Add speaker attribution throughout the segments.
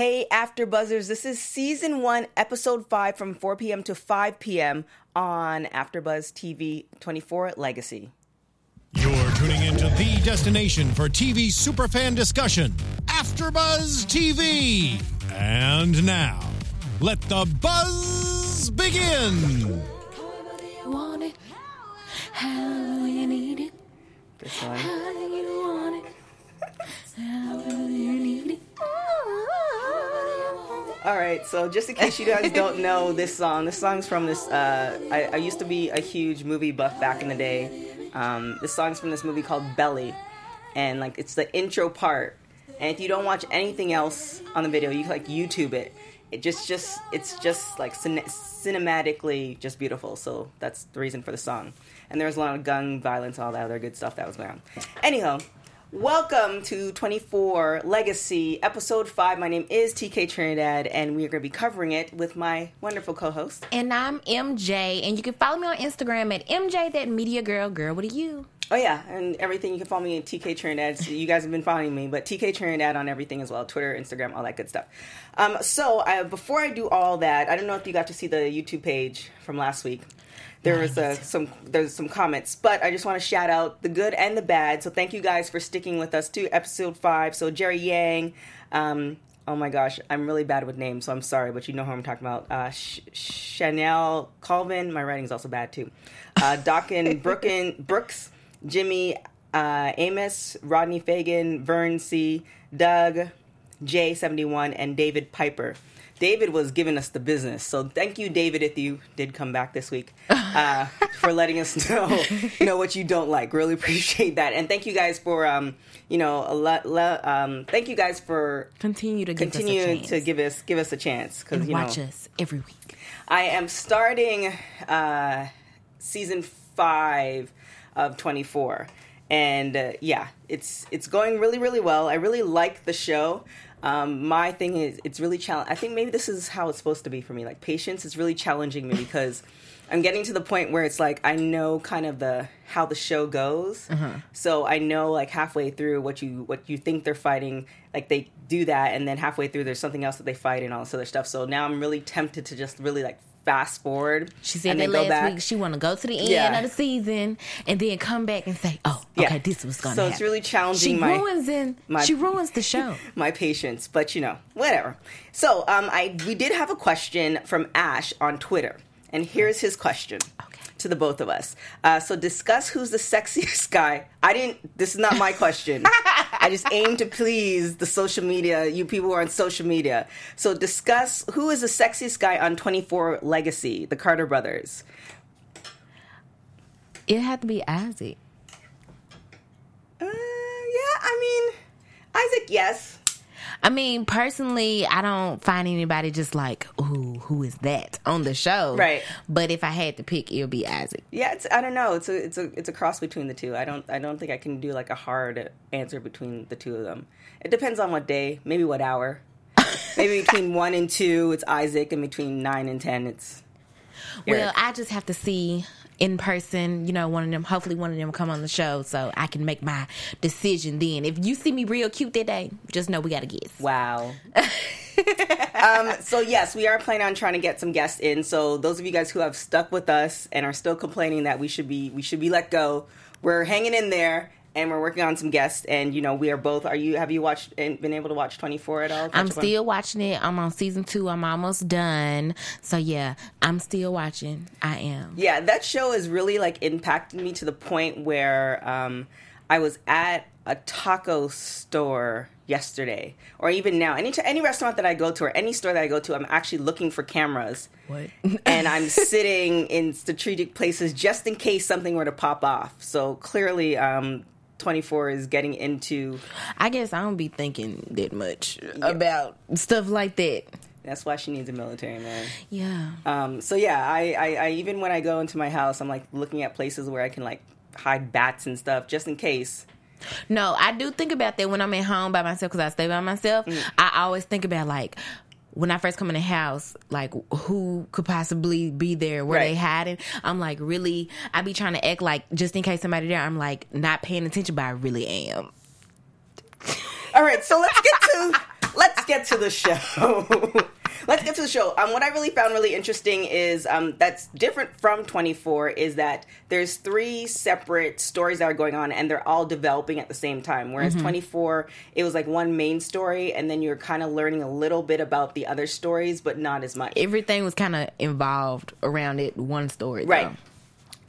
Speaker 1: Hey, After Buzzers, this is season one, episode five from 4 p.m. to 5 p.m. on AfterBuzz TV 24 Legacy.
Speaker 2: You're tuning into the destination for TV superfan discussion, AfterBuzz TV. And now, let the buzz begin.
Speaker 3: want it, how you need it,
Speaker 1: This
Speaker 3: how you want it,
Speaker 1: All right, so just in case you guys don't know this song, this song's from this. Uh, I, I used to be a huge movie buff back in the day. Um, this song's from this movie called Belly, and like it's the intro part. And if you don't watch anything else on the video, you can like YouTube it. It just, just, it's just like cin- cinematically just beautiful. So that's the reason for the song. And there was a lot of gun violence, all that other good stuff that was going on. Anyhow, Welcome to 24 Legacy, Episode 5. My name is TK Trinidad, and we are going to be covering it with my wonderful co host.
Speaker 3: And I'm MJ, and you can follow me on Instagram at MJ that media girl. Girl, what are you?
Speaker 1: Oh, yeah, and everything. You can follow me at TK Trinidad. So you guys have been following me, but TK Trinidad on everything as well Twitter, Instagram, all that good stuff. Um, so, I, before I do all that, I don't know if you got to see the YouTube page from last week. There was uh, some there's some comments, but I just want to shout out the good and the bad. So thank you guys for sticking with us to episode five. So Jerry Yang, um, oh my gosh, I'm really bad with names, so I'm sorry, but you know who I'm talking about. Uh, Sh- Chanel Colvin, my writing's also bad too. Uh, Brookin Brooks, Jimmy uh, Amos, Rodney Fagan, Vern C, Doug, J71, and David Piper. David was giving us the business, so thank you, David, if you did come back this week, uh, for letting us know know what you don't like. Really appreciate that, and thank you guys for um, you know a lot. Um, thank you guys for
Speaker 3: Continue to give us a
Speaker 1: continue
Speaker 3: chance.
Speaker 1: to give us give us a chance because you know
Speaker 3: watch us every week.
Speaker 1: I am starting uh, season five of 24, and uh, yeah, it's it's going really really well. I really like the show. Um, my thing is, it's really challenging. I think maybe this is how it's supposed to be for me. Like patience is really challenging me because I'm getting to the point where it's like I know kind of the how the show goes. So I know like halfway through what you what you think they're fighting. Like they do that, and then halfway through there's something else that they fight and all this other stuff. So now I'm really tempted to just really like fast forward.
Speaker 3: She said
Speaker 1: and
Speaker 3: that last
Speaker 1: back.
Speaker 3: week she want to go to the end
Speaker 1: Yeah.
Speaker 3: of the season and then come back and say, "Oh, okay, this was gonna happen.
Speaker 1: So
Speaker 3: happen."
Speaker 1: it's really challenging
Speaker 3: She
Speaker 1: my
Speaker 3: ruins in.
Speaker 1: my-
Speaker 3: she ruins the show.
Speaker 1: my patience, but you know, whatever. So, um, I we did have a question from Ash on Twitter, and here's his question
Speaker 3: Okay.
Speaker 1: to the both of us. Uh, so, discuss who's the sexiest guy. I didn't. This is not my question. I just aim to please the social media, you people who are on social media. So, discuss who is the sexiest guy on 24 Legacy, the Carter brothers.
Speaker 3: It had to be Isaac.
Speaker 1: Uh, yeah, I mean, Isaac, yes.
Speaker 3: I mean, personally, I don't find anybody just like, ooh, who is that on the show?
Speaker 1: Right.
Speaker 3: But if I had to pick, it would be Isaac.
Speaker 1: Yeah, it's I don't know. It's a it's a it's a cross between the two. I don't I don't think I can do like a hard answer between the two of them. It depends on what day, maybe what hour. maybe between one and two, it's Isaac, and between nine and ten, it's
Speaker 3: Well, I just have to see in person, you know, one of them, hopefully one of them come on the show so I can make my decision then. If you see me real cute that day, just know we got to guess.
Speaker 1: wow. um, so yes, we are planning on trying to get some guests in. So those of you guys who have stuck with us and are still complaining that we should be we should be let go, we're hanging in there. And we're working on some guests, and you know we are both. Are you? Have you watched and been able to watch Twenty Four at all?
Speaker 3: I'm
Speaker 1: up on-
Speaker 3: still watching it. I'm on season two. I'm almost done. So yeah, I'm still watching. I am.
Speaker 1: yeah that show has really like impacted me to the point where um, i was at a taco store yesterday or even now any any restaurant that i go to or any store that i go to i'm actually looking for cameras
Speaker 3: What?
Speaker 1: and i'm sitting in strategic places just in case something were to pop off so clearly um, 24 is getting into
Speaker 3: I guess I don't be thinking that much about stuff like that.
Speaker 1: that's why she needs a military man
Speaker 3: Yeah.
Speaker 1: Um, so yeah, I, I, I even when I go into my house, I'm like looking at places where I can like hide bats and stuff just in case.
Speaker 3: No, I do think about that when I'm at home by myself because I stay by myself. I always think about like when I first come in the house, like who could possibly be there? Where they
Speaker 1: Right.
Speaker 3: hiding? I'm like really. I be trying to act like just in case somebody there. I'm like not paying attention, but I really am.
Speaker 1: All right, so let's get to get to the show. let's get to the show. Um, what I really found really interesting is um, that's different from 24 is that there's three separate stories that are going on and they're all developing at the same time. Whereas
Speaker 3: Mm-hmm.
Speaker 1: 24, it was like one main story and then you're kind of learning a little bit about the other stories, but not as much.
Speaker 3: Everything was kind of involved around it. One story, though.
Speaker 1: Right.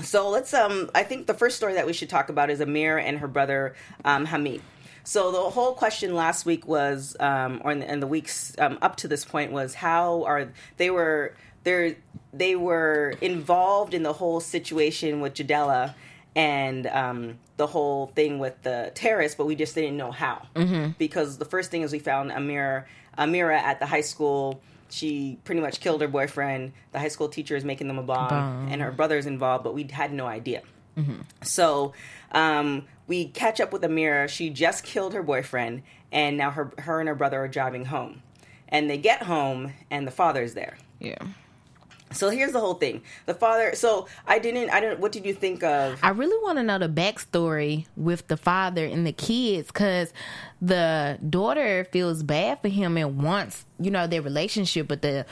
Speaker 1: So let's um I think the first story that we should talk about is Amir and her brother um, Hamid. So the whole question last week was um or in the, in the weeks um, up to this point was how are they were they they were involved in the whole situation with Jadalla and um, the whole thing with the terrorists, but we just didn't know how. Mm-hmm. Because the first thing is we found Amira, Amira at the high school. She pretty much killed her boyfriend. The high school teacher is making them a bomb,
Speaker 3: Bomb.
Speaker 1: and her brother's involved, but we had no idea. So um, we catch up with Amira. She just killed her boyfriend, and now her her and her brother are driving home. And they get home, and the father's there.
Speaker 3: Yeah.
Speaker 1: So here's the whole thing. The father. So I didn't. I don't. What did you think of?
Speaker 3: I really want to know the backstory with the father and the kids because the daughter feels bad for him and wants, you know, their relationship, but the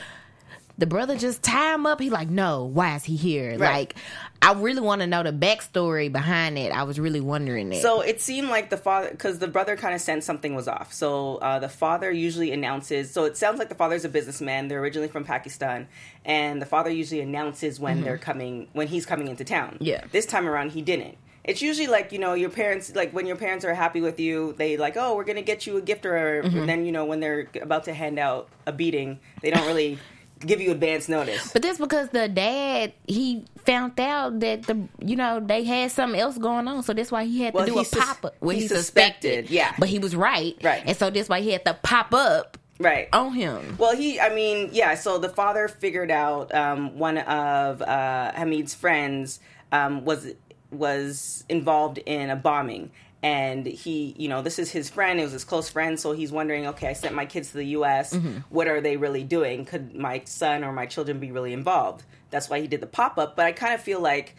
Speaker 3: the brother just tie him up. He like, no, why is he here?
Speaker 1: Right.
Speaker 3: Like, I really want to know the backstory behind it. I was really wondering that.
Speaker 1: So it seemed like the father, because the brother kind of sensed something was off. So uh, the father usually announces. So it sounds like the father's a businessman. They're originally from Pakistan, and the father usually announces when they're coming, when he's coming into town.
Speaker 3: Mm-hmm. Yeah.
Speaker 1: This time around, he didn't. It's usually like you know your parents, like when your parents are happy with you, they like, oh, we're gonna get you a gift, or
Speaker 3: Mm-hmm.
Speaker 1: and then you know when they're about to hand out a beating, they don't really give you advance notice.
Speaker 3: But that's because the dad he found out that the you know they had something else going on, so that's why he had
Speaker 1: Well,
Speaker 3: to do a
Speaker 1: sus-
Speaker 3: pop up. Well,
Speaker 1: he
Speaker 3: he,
Speaker 1: suspected,
Speaker 3: suspected,
Speaker 1: yeah.
Speaker 3: but he was right,
Speaker 1: Right.
Speaker 3: and so that's why he had to pop up
Speaker 1: Right.
Speaker 3: on him.
Speaker 1: Well, he, I mean, yeah. So the father figured out um, one of uh, Hamid's friends um, was was involved in a bombing, and he, you know, this is his friend. It was his close friend, so he's wondering, okay, I sent my kids to the U.S. What are they really doing? Could my son or my children be really involved? That's why he did the pop up. But I kind of feel like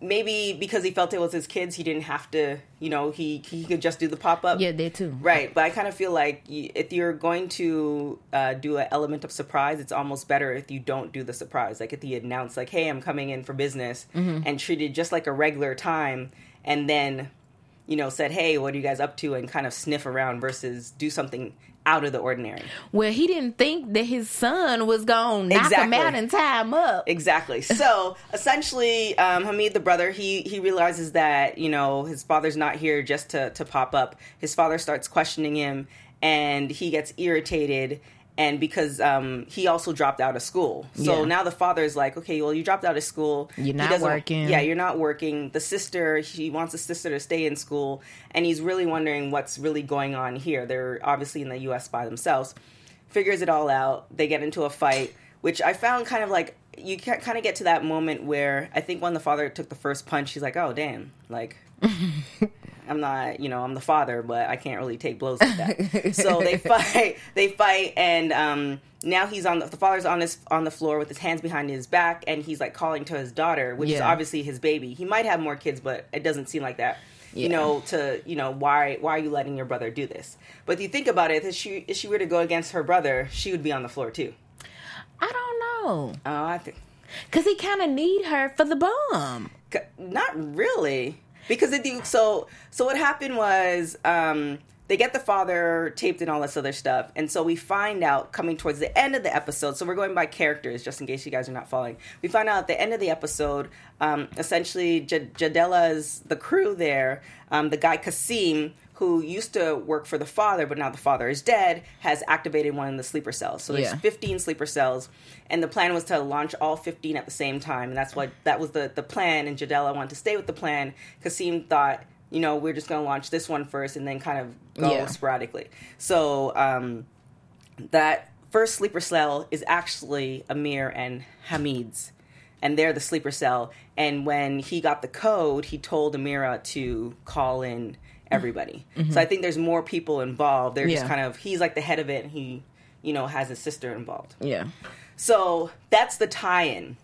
Speaker 1: maybe because he felt it was his kids, he didn't have to, you know, he he could just do the pop up.
Speaker 3: Yeah, they too.
Speaker 1: Right, but I kind of feel like if you're going to uh, do an element of surprise, it's almost better if you don't do the surprise. Like if you announce, like, "Hey, I'm coming in for business," and treat it just like a regular time, and then, you know, said, "Hey, what are you guys up to?" and kind of sniff around versus do something out of the ordinary.
Speaker 3: Well, he didn't think that his son was going to knock him
Speaker 1: Exactly.
Speaker 3: out and tie him up.
Speaker 1: Exactly. So essentially, um, Hamid, the brother, he he realizes that you know his father's not here just to to pop up. His father starts questioning him, and he gets irritated. And because um, he also dropped out of school, so
Speaker 3: Yeah.
Speaker 1: now the father is like, okay, well, you dropped out of school.
Speaker 3: You're not working.
Speaker 1: Yeah, you're not working. The sister, he wants the sister to stay in school, and he's really wondering what's really going on here. They're obviously in the U.S. by themselves. Figures it all out. They get into a fight, which I found kind of like you kind of get to that moment where I think when the father took the first punch, he's like, "Oh damn!" Like. I'm not, you know, I'm the father, but I can't really take blows like that. so they fight, they fight, and um, now he's on the, the father's on his on the floor with his hands behind his back, and he's like calling to his daughter, which is obviously his baby. He might have more kids, but it doesn't seem like that. You know, to you know, why why are you letting your brother do this? But if you think about it, if she if she were to go against her brother, she would be on the floor too.
Speaker 3: I don't know,
Speaker 1: Oh, I think
Speaker 3: cause he kind of need her for the bomb.
Speaker 1: Not really. Because do so so what happened was um they get the father taped and all this other stuff. And so we find out coming towards the end of the episode so we're going by characters just in case you guys are not following. We find out at the end of the episode um essentially J- jadalla's the crew there. Um the guy kasim who used to work for the father but now the father is dead has activated one of the sleeper cells so there's
Speaker 3: Yeah.
Speaker 1: 15 sleeper cells and the plan was to launch all 15 at the same time and that's what that was the the plan and Jadalla wanted to stay with the plan Kasim thought you know we're just going to launch this one first and then kind of go
Speaker 3: Yeah.
Speaker 1: sporadically so um that first sleeper cell is actually Amir and Hamid's and they're the sleeper cell and when he got the code he told Amira to call in everybody so I think there's more people involved they're just
Speaker 3: Mm-hmm. Yeah.
Speaker 1: kind of he's like the head of it and he you know has his sister involved
Speaker 3: Yeah,
Speaker 1: so that's the tie-in.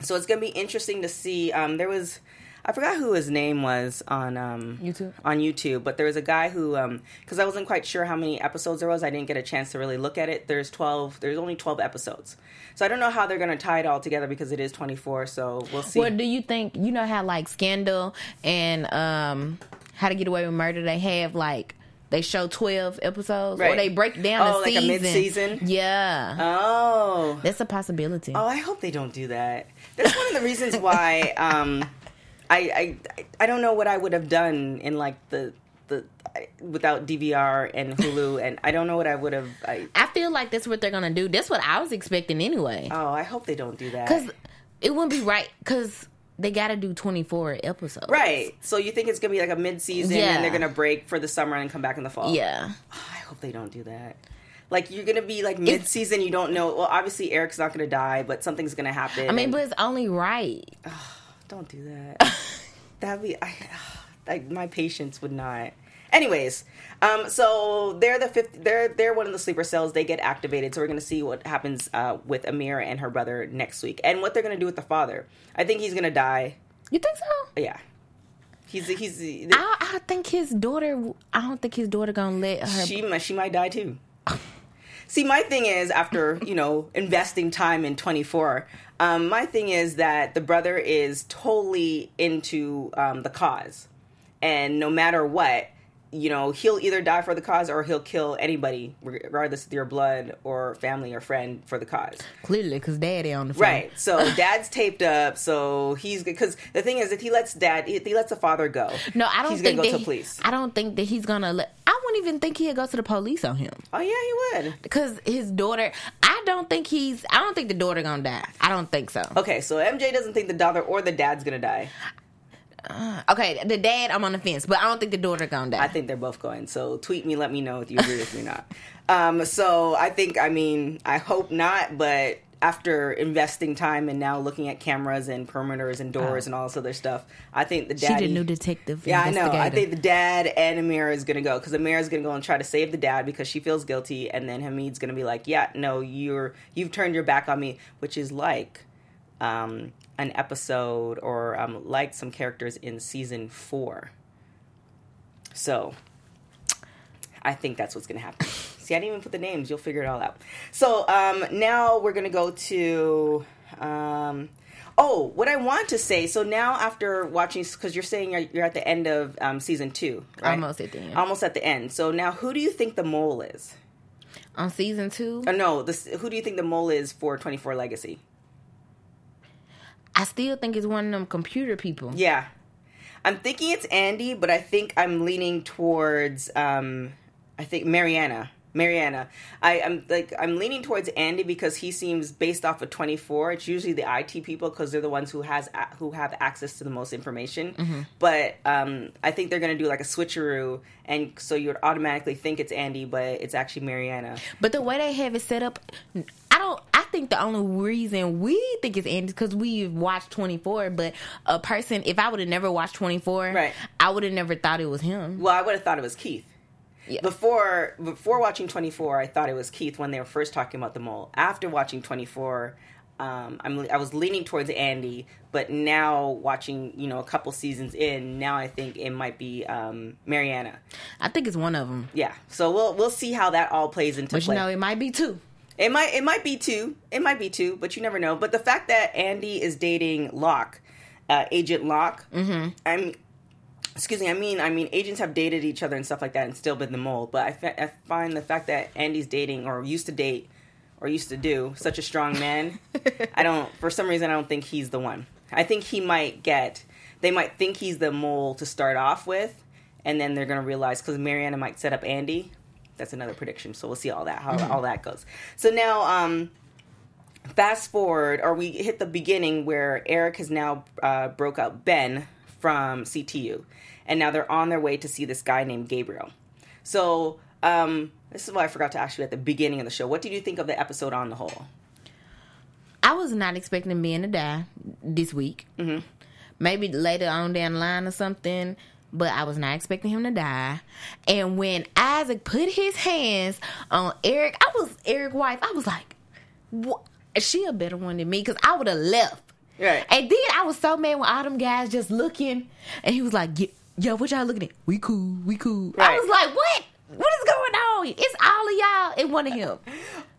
Speaker 1: So it's going to be interesting to see. Um, there was, I forgot who his name was on um,
Speaker 3: YouTube?
Speaker 1: On YouTube, but there was a guy who, because I wasn't quite sure how many episodes there was, I didn't get a chance to really look at it. There's twelve. There's only twelve episodes, so I don't know how they're going to tie it all together because it is twenty four. So we'll see.
Speaker 3: What do you think? You know how like Scandal and um, How to Get Away with Murder they have like they show twelve episodes or they break down
Speaker 1: Oh,
Speaker 3: the
Speaker 1: like a
Speaker 3: season.
Speaker 1: mid-season?
Speaker 3: Yeah,
Speaker 1: oh,
Speaker 3: that's a possibility.
Speaker 1: Oh, I hope they don't do that. That's one of the reasons why um, I, I I don't know what I would have done in like the the without DVR and Hulu, and I don't know what I would have. I,
Speaker 3: I feel like that's what they're gonna do. That's what I was expecting anyway.
Speaker 1: oh, I hope they don't do that.
Speaker 3: Because it wouldn't be right. Because they got to do twenty four episodes.
Speaker 1: Right. So you think it's gonna be like a mid season,
Speaker 3: Yeah.
Speaker 1: and they're gonna break for the summer and come back in the fall?
Speaker 3: Yeah.
Speaker 1: Oh, I hope they don't do that. Like you're gonna be like mid season, you don't know. Well, obviously Eric's not gonna die, but something's gonna happen.
Speaker 3: I mean,
Speaker 1: and-
Speaker 3: but it's only right.
Speaker 1: Don't do that. That'd be I, I my patience would not. Anyways, um, so they're the fifth. They're they're one of the sleeper cells. They get activated. So we're gonna see what happens uh, with Amira and her brother next week, and what they're gonna do with the father. I think he's gonna die.
Speaker 3: You think so?
Speaker 1: Yeah, he's he's.
Speaker 3: I, I think his daughter. I don't think his daughter gonna let her.
Speaker 1: she might she might die too. See, my thing is after you know investing time in twenty four. Um, my thing is that the brother is totally into um, the cause, and no matter what, you know, he'll either die for the cause or he'll kill anybody, regardless of your blood or family or friend, for the cause.
Speaker 3: Clearly, because daddy on the phone.
Speaker 1: Right. So dad's taped up. So he's because the thing is, if he lets dad, if he lets the father go,
Speaker 3: No, I don't
Speaker 1: he's
Speaker 3: think
Speaker 1: gonna go to
Speaker 3: he-
Speaker 1: police.
Speaker 3: I don't think that he's gonna let. I wouldn't even think he'd go to the police on him
Speaker 1: Oh yeah, he would.
Speaker 3: because his daughter. I don't think he's. I don't think the daughter gonna die. I don't think so.
Speaker 1: Okay, so MJ doesn't think the daughter or the dad's gonna die.
Speaker 3: Okay, the dad, I'm on the fence, but I don't think the daughter gonna die.
Speaker 1: I think they're both going. So tweet me, let me know if you agree with me or not. Um, so I think, I mean, I hope not, but after investing time and now looking at cameras and perimeters and doors and all this other stuff, I think the
Speaker 3: she
Speaker 1: daddy.
Speaker 3: the new detective.
Speaker 1: yeah, I know. I think the dad and Amira is gonna go because Amira is gonna go and try to save the dad because she feels guilty, and then Hamid's gonna be like, "Yeah, no, you're you've turned your back on me," which is like um, an episode or um, like some characters in season four. So I think that's what's going to happen. See, I didn't even put the names. You'll figure it all out. So um, now we're going to go to. Um, oh, what I want to say. So now, after watching, because you're saying you're, you're at the end of um, season two, right?
Speaker 3: Almost at the end.
Speaker 1: Almost at the end. So now, who do you think the mole is?
Speaker 3: on season two.
Speaker 1: Or no, this, who do you think the mole is for 24 Legacy?
Speaker 3: I still think it's one of them computer people.
Speaker 1: Yeah. I'm thinking it's Andy, but I think I'm leaning towards um I think Mariana. Mariana. I, I'm like I'm leaning towards Andy because he seems based off of 24. It's usually the IT people because they're the ones who has who have access to the most information. But um, I think they're gonna do like a switcheroo, and so you would automatically think it's Andy, but it's actually Mariana.
Speaker 3: But the way they have it set up, I don't. I think the only reason we think it's Andy because we've watched 24. But a person, if I would have never watched 24,
Speaker 1: Right.
Speaker 3: I would have never thought it was him.
Speaker 1: Well, I would have thought it was Keith.
Speaker 3: Yeah.
Speaker 1: Before before watching 24, I thought it was Keith when they were first talking about the mole. After watching 24, um, I'm I was leaning towards Andy, but now watching you know a couple seasons in, now I think it might be um, Mariana.
Speaker 3: I think it's one of them.
Speaker 1: Yeah, so we'll we'll see how that all plays into
Speaker 3: But
Speaker 1: play.
Speaker 3: you know, it might be two.
Speaker 1: It might it might be two. It might be two, but you never know. But the fact that Andy is dating Locke, uh, Agent Locke, mm-hmm. I'm excuse me. I mean, I mean, agents have dated each other and stuff like that, and still been the mole. But I, fa- I find the fact that Andy's dating or used to date or used to do such a strong man. I don't. For some reason, I don't think he's the one. I think he might get. They might think he's the mole to start off with, and then they're gonna realize because Mariana might set up Andy. That's another prediction. So we'll see all that how all that goes. So now, um, fast forward, or we hit the beginning where Eric has now uh, broke up Ben from CTU, and now they're on their way to see this guy named Gabriel. So um, this is what I forgot to ask you at the beginning of the show. What did you think of the episode on the whole?
Speaker 3: I was not expecting Ben to die this week. Mm-hmm. Maybe later on down the line or something. But I was not expecting him to die. And when Isaac put his hands on Eric, I was Eric's wife. I was like, "What? Is she a better one than me?" Because I would have left
Speaker 1: Right.
Speaker 3: And then I was so mad when all them guys just looking, and he was like, "Yeah, yo, what y'all looking at? We cool, we cool." I was like, "What? What is going on? It's all of y'all and one of him."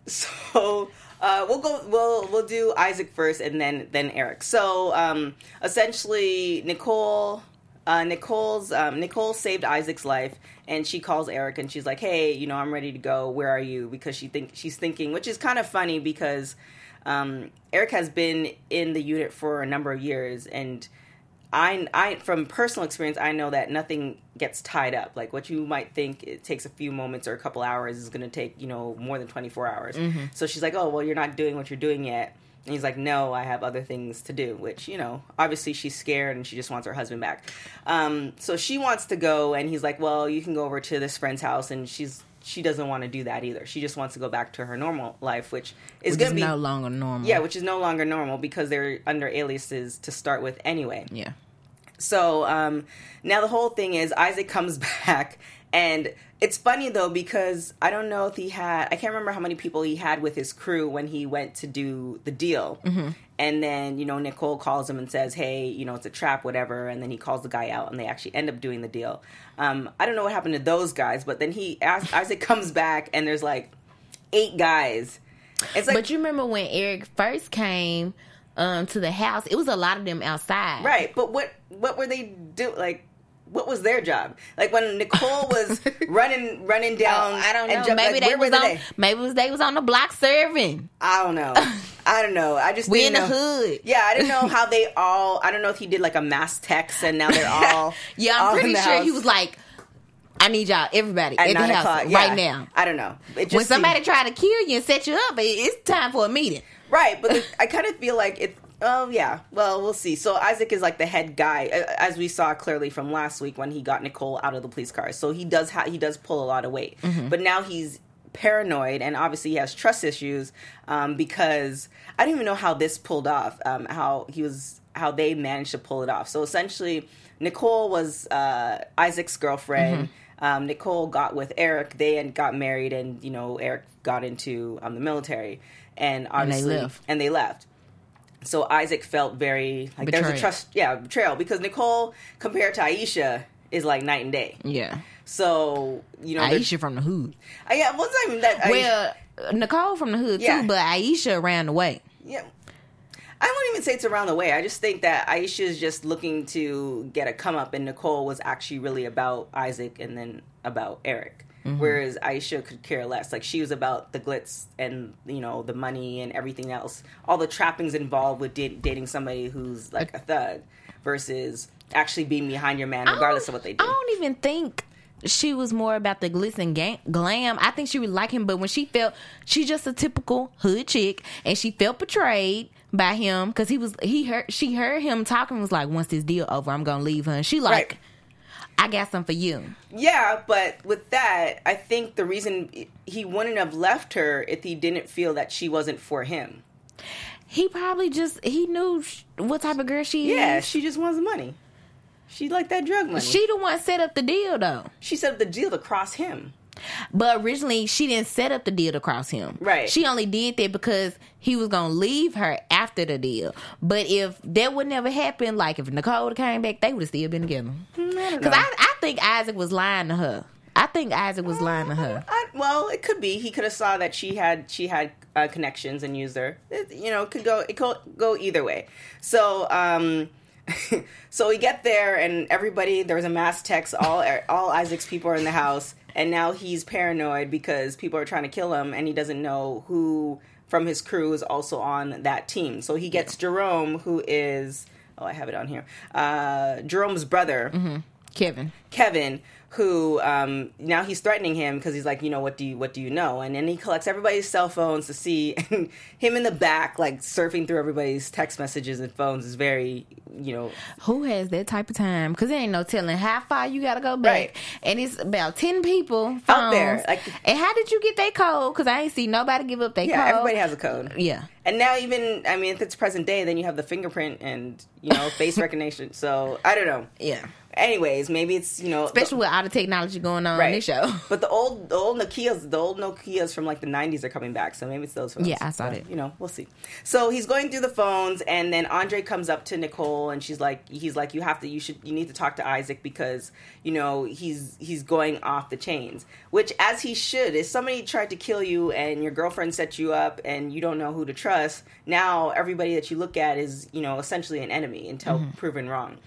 Speaker 1: So uh, we'll go. We'll we'll do Isaac first, and then then Eric. So um, essentially, Nicole. Uh, Nicole's um, Nicole saved Isaac's life, and she calls Eric, and she's like, "Hey, you know, I'm ready to go. Where are you?" Because she think she's thinking, which is kind of funny because um, Eric has been in the unit for a number of years, and I, I, from personal experience, I know that nothing gets tied up. Like what you might think it takes a few moments or a couple hours is going to take, you know, more than 24 hours. So she's like, oh, well, you're not doing what you're doing yet. And he's like, no, I have other things to do, which, you know, obviously she's scared and she just wants her husband back. Um, so she wants to go and he's like, well, you can go over to this friend's house and she's, she doesn't want to do that either. She just wants to go back to her normal life, which is going to be
Speaker 3: no longer normal.
Speaker 1: yeah, which is no longer normal because they're under aliases to start with anyway.
Speaker 3: yeah.
Speaker 1: So um, now the whole thing is Isaac comes back, and it's funny though because I don't know if he had I can't remember how many people he had with his crew when he went to do the deal. And then you know Nicole calls him and says, "Hey, you know it's a trap, whatever." And then he calls the guy out, and they actually end up doing the deal. Um, I don't know what happened to those guys, but then he Isaac comes back, and there's like eight guys. It's like
Speaker 3: But you remember when Eric first came um, to the house? It was a lot of them outside.
Speaker 1: Right, but what what were they do like? What was their job? Like when Nicole was oh, running running down.
Speaker 3: Oh, I don't know.
Speaker 1: and jump-
Speaker 3: maybe
Speaker 1: like,
Speaker 3: they was on.
Speaker 1: they?
Speaker 3: Maybe was they was on the block serving.
Speaker 1: I don't know. I don't know. I just
Speaker 3: We in
Speaker 1: didn't
Speaker 3: the
Speaker 1: know.
Speaker 3: hood.
Speaker 1: Yeah, I didn't know how they all. I don't know if he did like a mass text and now they're all.
Speaker 3: Yeah, I'm
Speaker 1: in
Speaker 3: pretty sure he was like, "I need y'all, everybody,
Speaker 1: at
Speaker 3: the house
Speaker 1: yeah.
Speaker 3: right now."
Speaker 1: I don't know. It just
Speaker 3: When somebody
Speaker 1: seemed-
Speaker 3: try to kill you and set you up, it's time for a meeting.
Speaker 1: Right, but I kind of feel like it. Oh yeah, well we'll see. So Isaac is like the head guy, uh, as we saw clearly from last week when he got Nicole out of the police car. So he does ha- he does pull a lot of weight, but now he's paranoid and obviously he has trust issues um, because I don't even know how this pulled off. Um, how he was how they managed to pull it off. So essentially, Nicole was uh, Isaac's girlfriend. Um, Nicole got with Eric. They had got married, and you know Eric got into um, the military, and obviously
Speaker 3: left.
Speaker 1: and they left. So Isaac felt very like there's a trust, yeah, betrayal because Nicole compared to Aisha is like night and day.
Speaker 3: Yeah,
Speaker 1: So you know,
Speaker 3: Aisha from the hood.
Speaker 1: Uh, yeah, wasn't even that. Aisha-
Speaker 3: Well, Nicole from the hood
Speaker 1: Yeah.
Speaker 3: too, but Aisha around the way.
Speaker 1: yeah. I wouldn't even say it's around the way. I just think that Aisha is just looking to get a come up, and Nicole was actually really about Isaac and then about Eric. Mm-hmm. Whereas Aisha could care less. Like she was about the glitz and you know the money and everything else, all the trappings involved with da- dating somebody who's like a thug, versus actually being behind your man, regardless of what they do.
Speaker 3: I don't even think she was more about the glitz and glam. I think she would like him, but when she felt she's just a typical hood chick, and she felt betrayed by him because he was he heard she heard him talking was like, once this deal over, I'm gonna leave her, and she like.
Speaker 1: Right.
Speaker 3: I got some for you.
Speaker 1: Yeah, but with that, I think the reason he wouldn't have left her if he didn't feel that she wasn't for him.
Speaker 3: He probably just he knew what type of girl she
Speaker 1: Yeah,
Speaker 3: is.
Speaker 1: she just wants money. She like that drug money. She,
Speaker 3: She the one set up the deal though.
Speaker 1: She set up the deal to cross him.
Speaker 3: But originally, she didn't set up the deal to cross him.
Speaker 1: Right.
Speaker 3: She only did that because he was gonna leave her after the deal. But if that would never happen, like if Nicole came back, they would have still been together. Because
Speaker 1: know.
Speaker 3: I, I think Isaac was lying to her. I think Isaac was lying to her.
Speaker 1: I, well, it could be. He could have saw that she had she had uh, connections and used her. It, you know, it could go it could go either way. So, um, so we get there and everybody there was a mass text. All all Isaac's people are in the house, and now he's paranoid because people are trying to kill him, and he doesn't know who from his crew is also on that team. So he gets Jerome, who is oh I have it on here. Uh, Jerome's brother.
Speaker 3: Kevin.
Speaker 1: Kevin, who um, now he's threatening him because he's like, you know, what do you what do you know? And then he collects everybody's cell phones to see, and him in the back, like surfing through everybody's text messages and phones, is very, you know,
Speaker 3: Who has that type of time? Because there ain't no telling how far you gotta go back.
Speaker 1: Right.
Speaker 3: And it's about 10 people
Speaker 1: Out there, like-
Speaker 3: and how did you get that code? Because I ain't see nobody give up their
Speaker 1: yeah,
Speaker 3: code.
Speaker 1: everybody has a code.
Speaker 3: Yeah.
Speaker 1: And now even, I mean, if it's present day, then you have the fingerprint and you know face recognition. So I don't know.
Speaker 3: Yeah.
Speaker 1: Anyways, maybe it's you know,
Speaker 3: Especially with all the technology going on in this show.
Speaker 1: But the old, the old Nokia's, the old Nokia's from like the '90s are coming back, so maybe it's those phones.
Speaker 3: Yeah, I saw
Speaker 1: But,
Speaker 3: that.
Speaker 1: You know, we'll see. So he's going through the phones, and then Andre comes up to Nicole, and she's like, he's like, you have to, you should, you need to talk to Isaac because you know he's he's going off the chains, which as he should. If somebody tried to kill you and your girlfriend set you up, and you don't know who to trust, now everybody that you look at is you know essentially an enemy until
Speaker 3: Mm-hmm.
Speaker 1: proven wrong.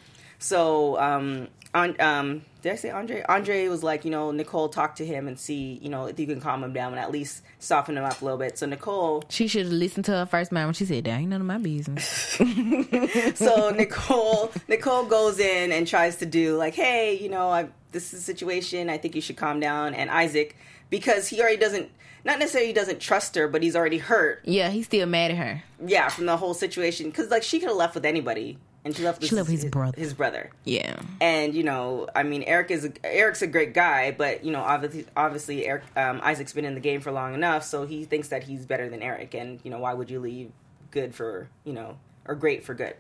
Speaker 1: So, um, on, um, did I say Andre? Andre was like, you know, Nicole, talk to him and see, you know, if you can calm him down and at least soften him up a little bit. So Nicole,
Speaker 3: She should have listened to her first man when she said, "That ain't none of my business."
Speaker 1: so Nicole, Nicole goes in and tries to do like, hey, you know, I, this is a situation. I think you should calm down. And Isaac, because he already doesn't, not necessarily he doesn't trust her, but he's already hurt.
Speaker 3: yeah, he's still mad at her.
Speaker 1: Yeah, from the whole situation. Because like she could have left with anybody, and she left with
Speaker 3: She left with his brother.
Speaker 1: His brother.
Speaker 3: Yeah.
Speaker 1: and you know i mean eric is eric's a great guy but you know obviously obviously eric um, isaac's been in the game for long enough so he thinks that he's better than eric and you know why would you leave good for you know or great for good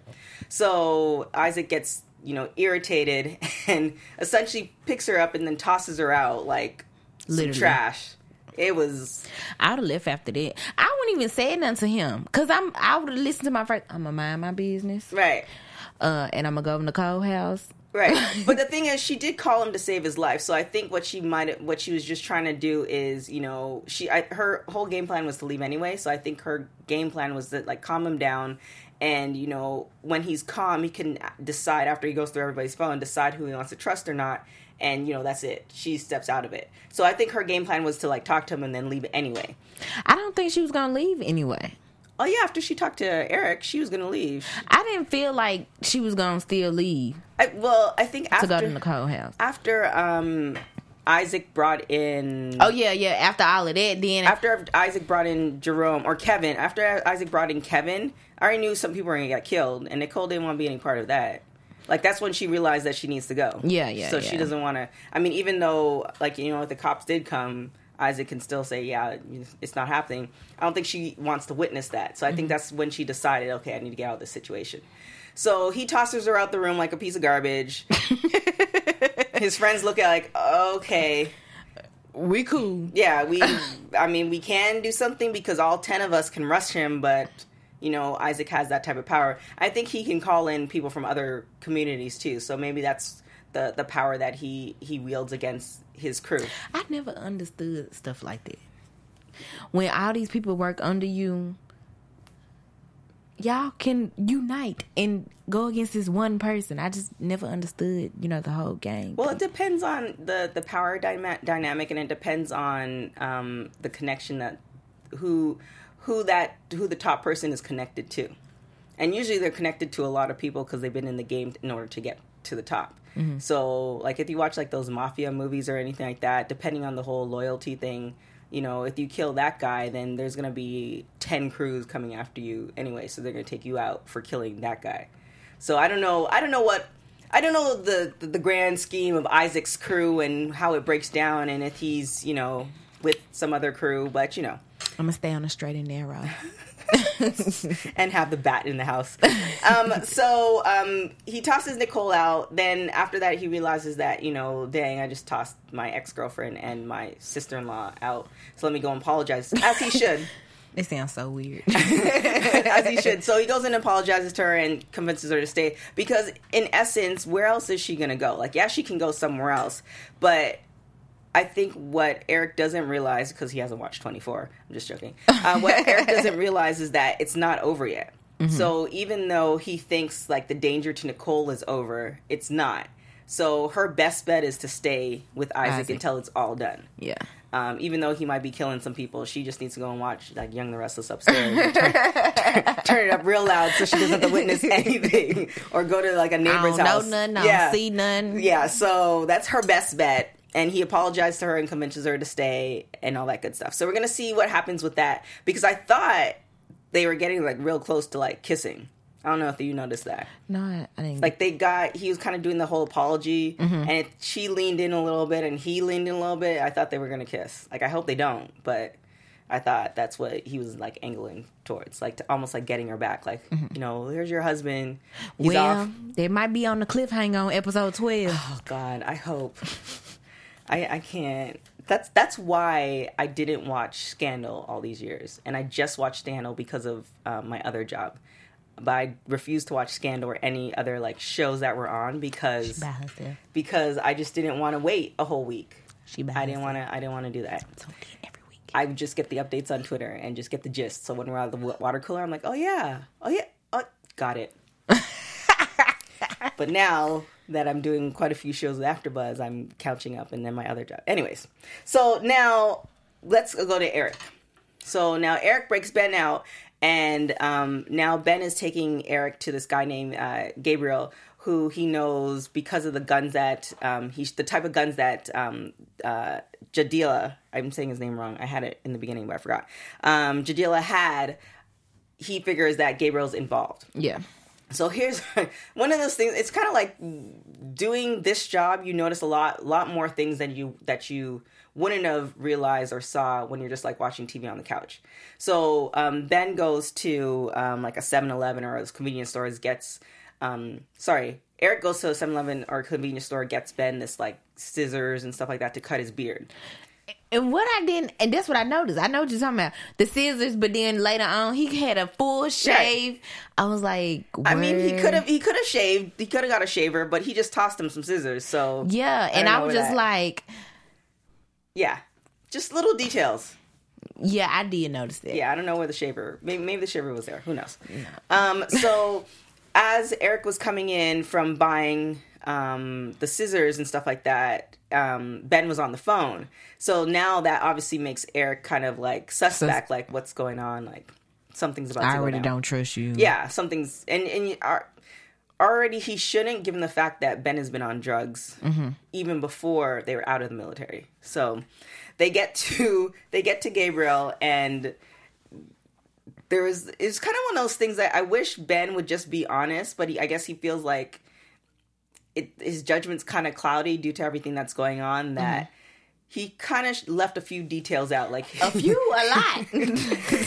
Speaker 1: so isaac gets you know irritated and essentially picks her up and then tosses her out like some trash it was
Speaker 3: I would have left after that. I wouldn't even say nothing to him because I'm. I would have listened to my first. I'm gonna mind my business,
Speaker 1: right
Speaker 3: uh, and I'm gonna go in the cold house.
Speaker 1: Right. but the thing is she did call him to save his life. So I think what she might what she was just trying to do is, you know, she I, her whole game plan was to leave anyway. So I think her game plan was to like calm him down and, you know, when he's calm, he can decide after he goes through everybody's phone, decide who he wants to trust or not. And, you know, that's it. She steps out of it. So I think her game plan was to like talk to him and then leave anyway.
Speaker 3: I don't think she was gonna leave anyway.
Speaker 1: Oh yeah, after she talked to Eric, she was going to leave.
Speaker 3: I didn't feel like she was gonna still leave
Speaker 1: I, well, I think
Speaker 3: to
Speaker 1: after
Speaker 3: go to cold house.
Speaker 1: after um Isaac brought in
Speaker 3: Oh yeah, yeah. After all of that, then
Speaker 1: after Isaac brought in Jerome or Kevin, after Isaac brought in Kevin, I already knew some people were gonna get killed, and Nicole didn't want to be any part of that. Like that's when she realized that she needs to go.
Speaker 3: Yeah, yeah,
Speaker 1: So she doesn't want to. I mean, even though like you know if the cops did come, Isaac can still say, yeah, it's not happening. I don't think she wants to witness that. So I
Speaker 3: Mm-hmm.
Speaker 1: think that's when she decided, okay, I need to get out of this situation. So he tosses her out the room like a piece of garbage. His friends look at like, okay,
Speaker 3: we cool.
Speaker 1: yeah, we. I mean, we can do something because all ten of us can rush him, but you know, Isaac has that type of power. I think he can call in people from other communities too. So maybe that's the the power that he he wields against his crew.
Speaker 3: I never understood stuff like that. When all these people work under you, y'all can unite and go against this one person. I just never understood, you know, the whole game.
Speaker 1: Well, it depends on the the power dyma- dynamic, and it depends on um, the connection that who who that who the top person is connected to, and usually they're connected to a lot of people because they've been in the game in order to get to the top. Mm-hmm. So, like if you watch like those mafia movies or anything like that, depending on the whole loyalty thing. You know, if you kill that guy, then there's gonna be ten crews coming after you anyway, so they're gonna take you out for killing that guy. So I don't know. I don't know what. I don't know the, the the grand scheme of Isaac's crew and how it breaks down, and if he's you know with some other crew, but you know,
Speaker 3: I'm gonna stay on the straight and narrow.
Speaker 1: and have the bat in the house. Um, so um, he tosses Nicole out. Then after that, he realizes that you know, dang, I just tossed my ex girlfriend and my sister in law out. So let me go and apologize, as he should.
Speaker 3: It sounds so weird.
Speaker 1: as he should. So he goes and apologizes to her and convinces her to stay because, in essence, where else is she gonna go? Like, yeah, she can go somewhere else, but I think what Eric doesn't realize because he hasn't watched Twenty Four. I'm just joking. Uh, what Eric doesn't realize is that it's not over yet. So even though he thinks like the danger to Nicole is over, it's not. So her best bet is to stay with Isaac,
Speaker 3: Isaac.
Speaker 1: until it's all done.
Speaker 3: yeah.
Speaker 1: Um, even though he might be killing some people, she just needs to go and watch like Young the Restless upstairs. and turn, turn, turn it up real loud so she doesn't have to witness anything, or go to like a neighbor's house.
Speaker 3: know none,
Speaker 1: yeah,
Speaker 3: see none.
Speaker 1: yeah. So that's her best bet, and he apologized to her and convinces her to stay and all that good stuff. So we're gonna see what happens with that because I thought they were getting like real close to like kissing. I don't know if you noticed that
Speaker 3: No, I, didn't.
Speaker 1: like they got he was kind of doing the whole apology
Speaker 3: Mm-hmm.
Speaker 1: and it, she leaned in a little bit and he leaned in a little bit i thought they were gonna kiss like i hope they don't but I thought that's what he was like angling towards, like to almost like getting her back, like you know, here's your husband. He's
Speaker 3: Mm-hmm. well,
Speaker 1: off.
Speaker 3: they might be on the cliffhanger on episode twelve.
Speaker 1: Oh God, I hope. I I can't. That's that's why I didn't watch Scandal all these years, and I just watched Scandal because of um, my other job. But I refused to watch Scandal or any other like shows that were on because because I just didn't want to wait a whole week.
Speaker 3: She
Speaker 1: I didn't want to. I didn't want to do that.
Speaker 3: So then every week.
Speaker 1: I would just get the updates on Twitter and just get the gist. So when we're out of the water cooler, I'm like, oh yeah, oh yeah, oh, got it. but now that I'm doing quite a few shows with AfterBuzz, I'm couching up, and then my other job. Anyways, so now let's go to Eric. So now Eric breaks Ben out, and um, now Ben is taking Eric to this guy named uh, Gabriel, who he knows because of the guns that um, the type of guns that um, uh, Jadila. I'm saying his name wrong. I had it in the beginning, but I forgot. Um, Jadila had. He figures that Gabriel's involved.
Speaker 3: Yeah.
Speaker 1: So here's one of those things. It's kind of like doing this job. You notice a lot, lot more things than you that you wouldn't have realized or saw when you're just like watching TV on the couch. So um, Ben goes to um, like a 7-Eleven or a convenience store. Gets um, sorry, Eric goes to a 7-Eleven or convenience store. Gets Ben this like scissors and stuff like that to cut his beard.
Speaker 3: And what I didn't, and that's what I noticed. I know what you're talking about the scissors, but then later on he had a full shave. I was like,
Speaker 1: I mean, he could have he could have shaved. He could have got a shaver, but he just tossed him some scissors. So
Speaker 3: Yeah, and I was just
Speaker 1: that-
Speaker 3: like,
Speaker 1: yeah, just little details.
Speaker 3: yeah, I did notice that.
Speaker 1: Yeah, I don't know where the shaver. Maybe, maybe the shaver was there. Who knows? Um, so as Eric was coming in from buying um, the scissors and stuff like that, um, Ben was on the phone. So now that obviously makes Eric kind of like suspect, like what's going on, like something's about
Speaker 3: I already
Speaker 1: down.
Speaker 3: don't trust you.
Speaker 1: Yeah, something's and and are already he shouldn't, given the fact that Ben has been on drugs even before they were out of the military. So they get to they get to Gabriel and there was it's kind of one of those things that I wish Ben would just be honest, but he, I guess he feels like it, his judgment's kind of cloudy due to everything that's going on. That he kind of left a few details out, like
Speaker 3: a few, a lot.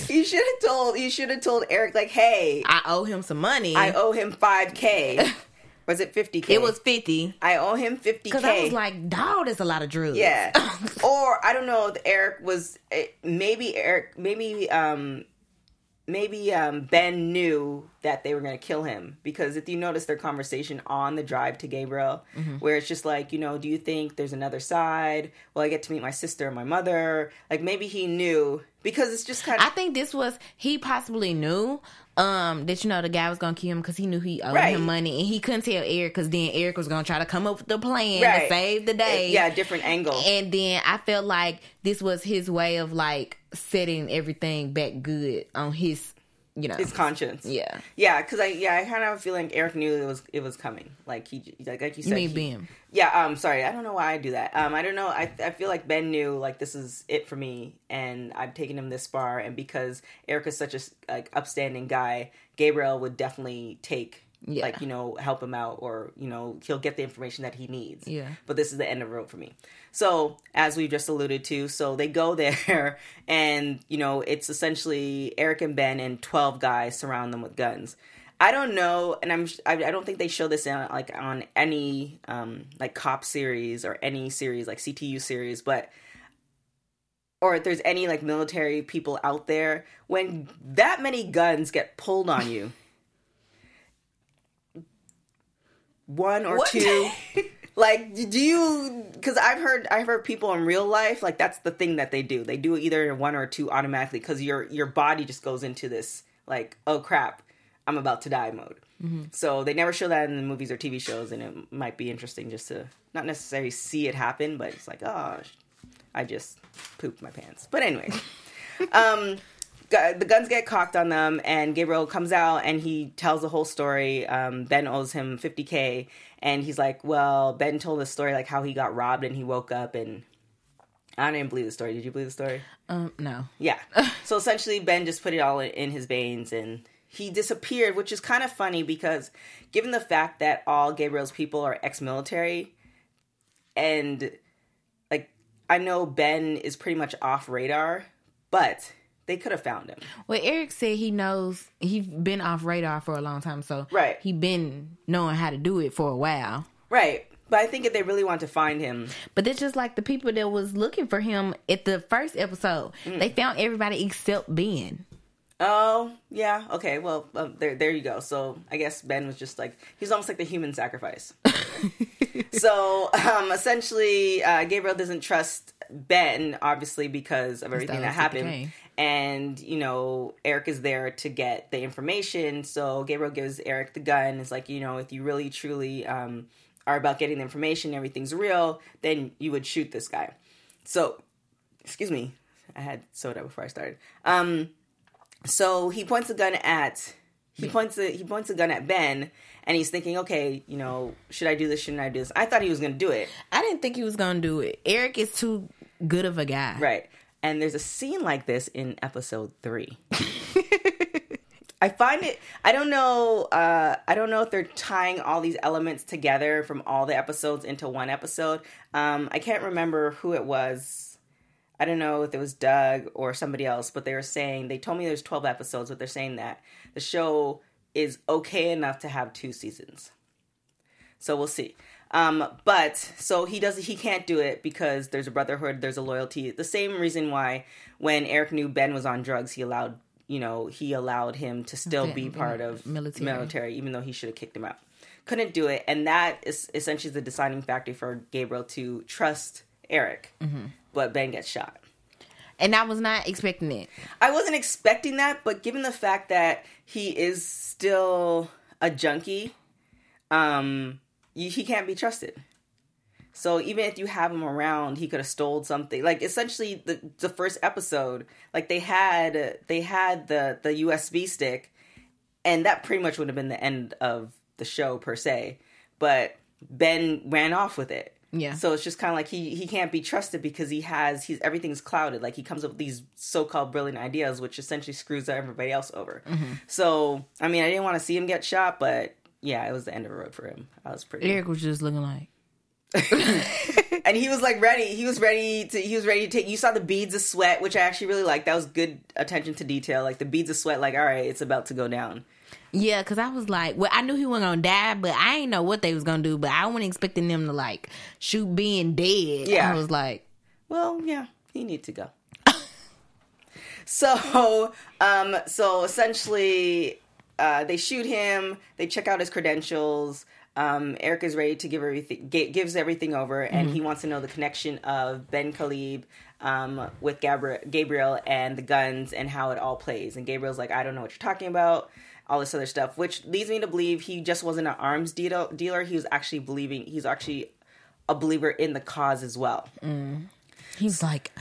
Speaker 1: he should have told he should have told Eric like, hey,
Speaker 3: I owe him some money.
Speaker 1: I owe him five k. Was it fifty k?
Speaker 3: it was fifty.
Speaker 1: I owe him 50k
Speaker 3: Because I was like, dog, that's a lot of drugs.
Speaker 1: Yeah. or I don't know. Eric was eh, maybe Eric maybe um maybe um Ben knew that they were gonna kill him because if you notice their conversation on the drive to Gabriel,
Speaker 3: Mm-hmm.
Speaker 1: where it's just like you know, do you think there's another side? Well, I get to meet my sister and my mother. Like maybe he knew because it's just kind of.
Speaker 3: I think this was he possibly knew um that you know the guy was gonna kill him because he knew he owed
Speaker 1: Right.
Speaker 3: him money and he couldn't tell Eric because then Eric was gonna try to come up with the plan
Speaker 1: Right.
Speaker 3: to save the day.
Speaker 1: yeah, different angle.
Speaker 3: And then I felt like this was his way of like setting everything back good on his, you know,
Speaker 1: his conscience.
Speaker 3: yeah.
Speaker 1: Yeah, because I yeah I kind of feel like Eric knew it was it was coming. Like he like like you said.
Speaker 3: You mean
Speaker 1: he-
Speaker 3: Ben?
Speaker 1: Yeah. Um. Sorry, I don't know why I do that. Um. I don't know. I I feel like Ben knew like this is it for me, and I've taken him this far, and because Eric is such a like upstanding guy, Gabriel would definitely take.
Speaker 3: Yeah.
Speaker 1: Like you know, help him out, or you know, he'll get the information that he needs.
Speaker 3: Yeah.
Speaker 1: But this is the end of the road for me. So, as we just alluded to, so they go there, and you know, it's essentially Eric and Ben and twelve guys surround them with guns. I don't know, and I'm I, I don't think they show this in like on any um like cop series or any series like CTU series, but or if there's any like military people out there when that many guns get pulled on you one or
Speaker 3: What?
Speaker 1: two like do you because i've heard i've heard people in real life like that's the thing that they do. They do either one or two automatically because your your body just goes into this like oh crap i'm about to die mode. So they never show that in the movies or tv shows and it might be interesting just to not necessarily see it happen but it's like oh i just pooped my pants. But anyway um the guns get cocked on them and gabriel comes out and he tells the whole story. Um, ben owes him 50k and he's like well ben told the story like how he got robbed and he woke up and i didn't believe the story. Did you believe the story?
Speaker 3: Um, no.
Speaker 1: yeah. So essentially ben just put it all in, in his veins and he disappeared which is kind of funny because given the fact that all gabriel's people are ex-military and like i know ben is pretty much off radar but they could have found him.
Speaker 3: Well, Eric said he knows he's been off radar for a long time, so
Speaker 1: Right.
Speaker 3: he been knowing how to do it for a while.
Speaker 1: Right. But I think if they really want to find him,
Speaker 3: But that's just like the people that was looking for him at the first episode.
Speaker 1: Mm.
Speaker 3: They found everybody except Ben.
Speaker 1: oh yeah, okay, well um, there there you go. So I guess Ben was just like he's almost like the human sacrifice. so um, essentially, uh, Gabriel doesn't trust Ben, obviously because of everything that happened. And you know, Eric is there to get the information. So Gabriel gives Eric the gun. It's like you know, if you really truly um, are about getting the information, everything's real, then you would shoot this guy. So, excuse me, I had soda before I started. Um, so he points a gun at he points the he points a gun at Ben, and he's thinking, okay, you know, should I do this? Shouldn't I do this? I thought he was going to do it,
Speaker 3: I didn't think he was gonna do it. Eric is too good of a guy.
Speaker 1: right? And there's a scene like this in episode three. I find it. I don't know. Uh, I don't know if they're tying all these elements together from all the episodes into one episode. Um, I can't remember who it was. I don't know if it was Doug or somebody else, but they were saying they told me there's 12 episodes, but they're saying that the show is okay enough to have two seasons. So we'll see. Um, but so he does he can't do it because there's a brotherhood, there's a loyalty. The same reason why when Eric knew Ben was on drugs, he allowed you know he allowed him to still be
Speaker 3: Okay,
Speaker 1: part of
Speaker 3: military.
Speaker 1: military, even though he should have kicked him out. Couldn't do it, and that is essentially the deciding factor for Gabriel to trust Eric. But Ben gets shot.
Speaker 3: And I was not expecting it.
Speaker 1: I wasn't expecting that, but given the fact that he is still a junkie, um, you, he can't be trusted. So even if you have him around, he could have stole something. Like essentially, the the first episode, like they had they had the the USB stick, and that pretty much would have been the end of the show per se. But Ben ran off with it.
Speaker 3: Yeah.
Speaker 1: So it's just kind of like he he can't be trusted because he has he's everything's clouded. Like he comes up with these so called brilliant ideas, which essentially screws everybody else over. Mm-hmm. So I mean, I didn't want to see him get shot, but yeah, it was the end of the road for him. I was pretty.
Speaker 3: Eric was just looking like
Speaker 1: and he was like ready. He was ready to. He was ready to take. You saw the beads of sweat, which I actually really liked. That was good attention to detail. Like the beads of sweat. Like all right, it's about to go down.
Speaker 3: Yeah, because I was like, well, I knew he wasn't gonna die, but I didn't know what they was gonna do. But I wasn't expecting them to like shoot being dead.
Speaker 1: Yeah.
Speaker 3: I was like,
Speaker 1: Well, yeah, he needs to go. so, um, so essentially, uh, they shoot him. They check out his credentials. Um, Eric is ready to give everything, gi- gives everything over, and he wants to know the connection of Bin-Khalid um, with Gabriel, Gabriel and the guns and how it all plays. And Gabriel's like, I don't know what you're talking about. All this other stuff, which leads me to believe he just wasn't an arms deal- dealer. He was actually believing. He's actually a believer in the cause as well.
Speaker 3: he was like,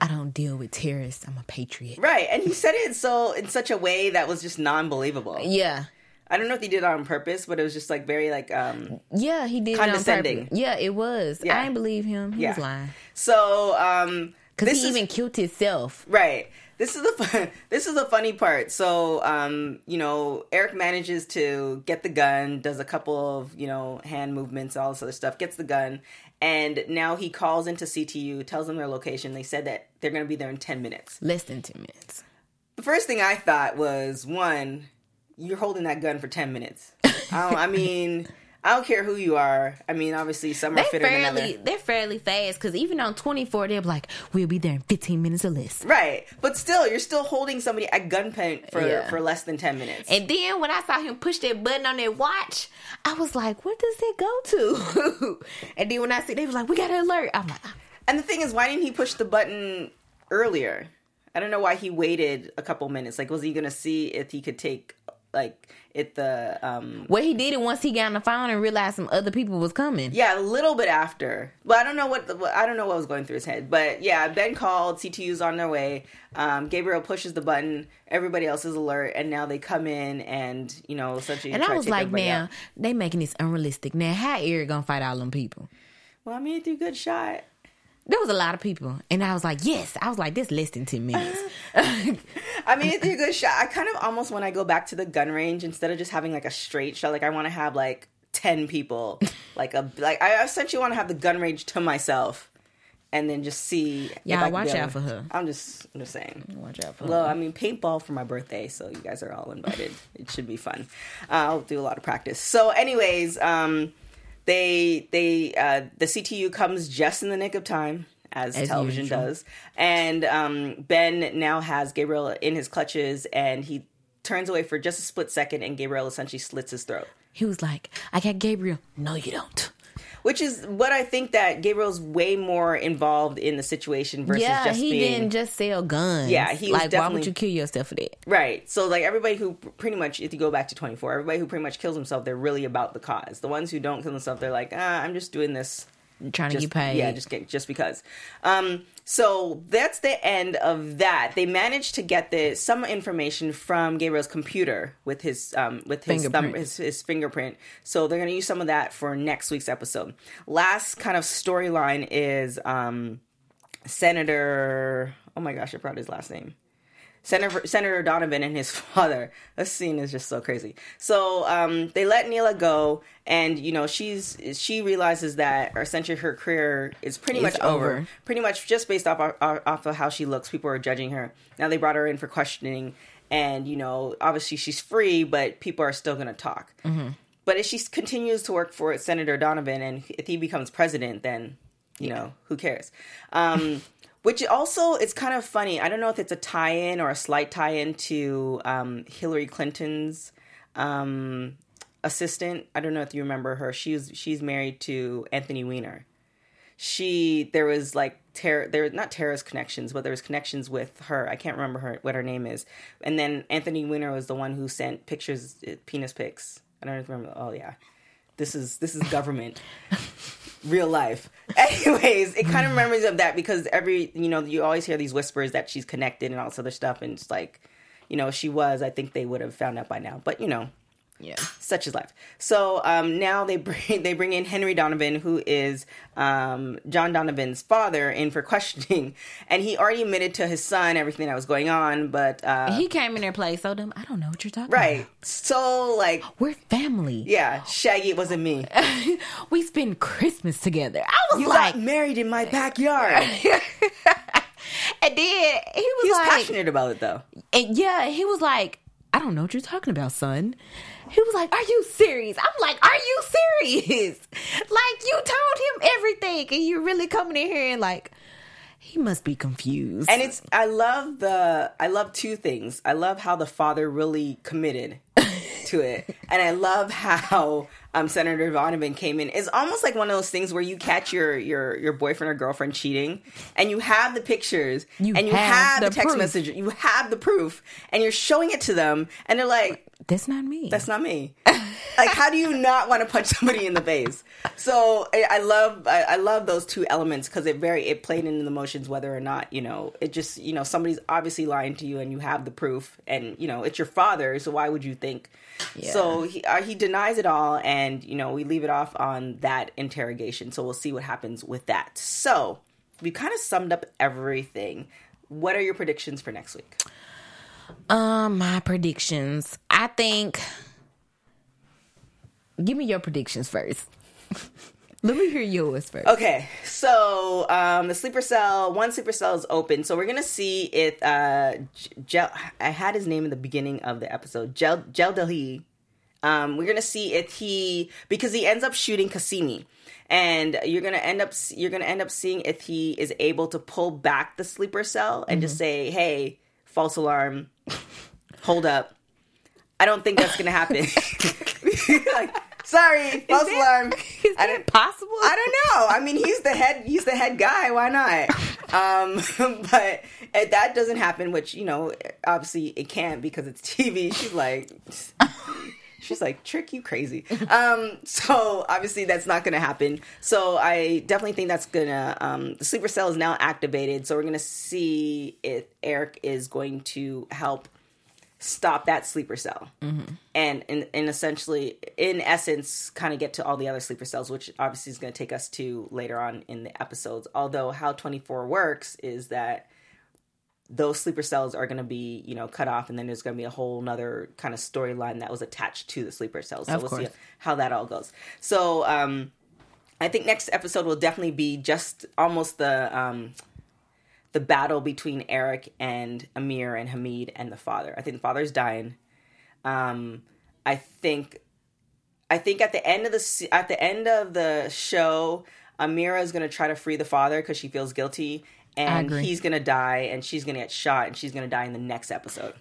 Speaker 3: I don't deal with terrorists. I'm a patriot.
Speaker 1: Right, and he said it so in such a way that was just non-believable.
Speaker 3: Yeah.
Speaker 1: I don't know if he did it on purpose, but it was just like very like um
Speaker 3: Yeah, he did
Speaker 1: Condescending.
Speaker 3: Yeah, it was.
Speaker 1: Yeah.
Speaker 3: I didn't believe him. He
Speaker 1: Yeah.
Speaker 3: was lying
Speaker 1: so um
Speaker 3: because
Speaker 1: this
Speaker 3: he
Speaker 1: is
Speaker 3: even killed himself.
Speaker 1: right. This is the fun, this is the funny part. So um you know Eric manages to get the gun, does a couple of you know hand movements, all this other stuff, gets the gun, and now he calls into CTU, tells them their location. They said that they're going to be there in ten minutes.
Speaker 3: Less than 10 minutes.
Speaker 1: The first thing I thought was one, you're holding that gun for ten minutes. I, don't, I mean, I don't care who you are. I mean, obviously some are
Speaker 3: They're
Speaker 1: fitter than
Speaker 3: fairly
Speaker 1: others.
Speaker 3: they're fairly fast because even on 24 they're like we'll be there in 15 minutes or less.
Speaker 1: Right, but still, you're still holding somebody at gunpoint for
Speaker 3: Yeah.
Speaker 1: for less than ten minutes.
Speaker 3: And then when I saw him push that button on that watch, I was like, "What does it go to?" and then when I see they were like, "We got an alert," I'm like, ah.
Speaker 1: And the thing is, why didn't he push the button earlier? I don't know why he waited a couple minutes. Like, was he gonna see if he could take like it the um
Speaker 3: "Well, he did it once he got on the phone and realized some other people was coming."
Speaker 1: yeah a little bit after but i don't know what the, i don't know what was going through his head but yeah ben called ctu's on their way um gabriel pushes the button everybody else is alert and now they come in and you know essentially
Speaker 3: And I was like,
Speaker 1: everybody
Speaker 3: "Now
Speaker 1: out.
Speaker 3: they making this unrealistic. Now how Eric gonna fight all them people?"
Speaker 1: well i mean he threw good shot
Speaker 3: There was a lot of people, and I was like, "Yes." I was like, "This less than ten minutes."
Speaker 1: I mean, it's a good shot. I kind of almost when I go back to the gun range, instead of just having like a straight shot, like I want to have like ten people, like a like I essentially want to have the gun range to myself, and then just see. if
Speaker 3: Yeah, watch out for her.
Speaker 1: I'm just, I'm just saying.
Speaker 3: Watch out for her.
Speaker 1: Well,
Speaker 3: her.
Speaker 1: I mean, paintball for my birthday, so you guys are all invited. it should be fun. Uh, I'll do a lot of practice. So, anyways, um, they they uh, the CTU comes just in the nick of time. As,
Speaker 3: As
Speaker 1: television
Speaker 3: usual.
Speaker 1: does, and um, Ben now has Gabriel in his clutches, and he turns away for just a split second, and Gabriel essentially slits his throat.
Speaker 3: He was like, I got Gabriel. No, you don't.
Speaker 1: Which is what I think that Gabriel's way more involved in the situation versus
Speaker 3: yeah,
Speaker 1: just
Speaker 3: he
Speaker 1: being
Speaker 3: didn't just sell guns.
Speaker 1: Yeah, he was
Speaker 3: like, why would you kill yourself for that?
Speaker 1: Right. So like everybody who pretty much if you go back to 24, everybody who pretty much kills himself, they're really about the cause. The ones who don't kill themselves, they're like, ah, I'm just doing this
Speaker 3: Trying to
Speaker 1: just
Speaker 3: get paid.
Speaker 1: Yeah, just get just because. Um so that's the end of that. They managed to get the some information from Gabriel's computer with his um with his thumb, his, his fingerprint. So they're going to use some of that for next week's episode. Last kind of storyline is um Senator Oh my gosh, I forgot his last name. Senator, Senator Donovan and his father. This scene is just so crazy. So um, they let Neela go, and you know she's she realizes that essentially her career is pretty
Speaker 3: It's
Speaker 1: much over.
Speaker 3: over.
Speaker 1: Pretty much just based off off of how she looks. People are judging her. Now they brought her in for questioning, and you know obviously she's free, but people are still going to talk. But if she continues to work for Senator Donovan, and if he becomes president, then you know who cares. Um, which also it's kind of funny. I don't know if it's a tie-in or a slight tie-in to um, Hillary Clinton's um, assistant. I don't know if you remember her. She's she's married to Anthony Weiner. She there was like terror there not terrorist connections, but there was connections with her. I can't remember her what her name is. And then Anthony Weiner was the one who sent pictures, uh, penis pics. I don't remember. Oh yeah, this is this is government real life. Anyways, it kind of reminds of that because every you know you always hear these whispers that she's connected and all this other stuff, and it's like, you know, she was. I think they would have found out by now, but you know,
Speaker 3: Yeah.
Speaker 1: such is life. So um, now they bring they bring in Henry Donovan, who is um, John Donovan's father, in for questioning, and he already admitted to his son everything that was going on, but uh,
Speaker 3: He came in there played so dumb. I don't know what you're talking
Speaker 1: right.
Speaker 3: about. Right.
Speaker 1: So like,
Speaker 3: We're family.
Speaker 1: yeah, Shaggy, it wasn't me.
Speaker 3: we spend Christmas together. I was
Speaker 1: You
Speaker 3: like,
Speaker 1: married in my backyard.
Speaker 3: and then he was
Speaker 1: He's
Speaker 3: like,
Speaker 1: passionate about it though.
Speaker 3: and yeah, he was like, I don't know what you're talking about, son. He was like, Are you serious? I'm like, Are you serious? like, you told him everything, and you're really coming in here and like, he must be confused.
Speaker 1: and it's i love the i love two things i love how the father really committed to it and i love how um senator donovan came in it's almost like one of those things where you catch your your your boyfriend or girlfriend cheating and you have the pictures
Speaker 3: You
Speaker 1: and you
Speaker 3: have
Speaker 1: have, the,
Speaker 3: the
Speaker 1: text
Speaker 3: proof.
Speaker 1: message you have the proof and you're showing it to them and they're like
Speaker 3: That's not me.
Speaker 1: that's not me. like, how do you not want to punch somebody in the face? So I, I love, I, I love those two elements because it very, it played into the motions whether or not you know, it just, you know, somebody's obviously lying to you and you have the proof, and you know, it's your father, so why would you think? So he uh, he denies it all, and you know, we leave it off on that interrogation. So we'll see what happens with that. So we kind of summed up everything. What are your predictions for next week?
Speaker 3: Um, my predictions. I think. Give me your predictions first. Let me hear yours first.
Speaker 1: Okay, so um, the sleeper cell, one sleeper cell is open. So we're gonna see if uh, Gel. I had his name in the beginning of the episode. Gel Gel Delhi. Um, we're gonna see if he because he ends up shooting Cassini, and you're gonna end up you're gonna end up seeing if he is able to pull back the sleeper cell and just say, "Hey, false alarm, hold up." I don't think that's gonna happen. like, sorry, false alarm.
Speaker 3: Is
Speaker 1: I don't-
Speaker 3: possible?
Speaker 1: I don't know. I mean, he's the head. He's the head guy. Why not? Um, but if that doesn't happen, which you know, obviously it can't because it's TV. She's like, she's like, trick you crazy. Um, so obviously that's not going to happen. So I definitely think that's gonna. Um, the sleeper cell is now activated. So we're gonna see if Eric is going to help stop that sleeper cell and, and and essentially in essence kind of get to all the other sleeper cells which obviously is going to take us to later on in the episodes although how 24 works is that those sleeper cells are going to be you know cut off and then there's going to be a whole nother kind of storyline that was attached to the sleeper cells so
Speaker 3: Of
Speaker 1: we'll see how that all goes so um I think next episode will definitely be just almost the um, the battle between Eric and Amir and Hamid and the father. I think the father's dying. Um, I think I think at the end of the at the end of the show, Amira is going to try to free the father because she feels guilty, and he's to die, and she's to get shot, and she's to die in the next episode.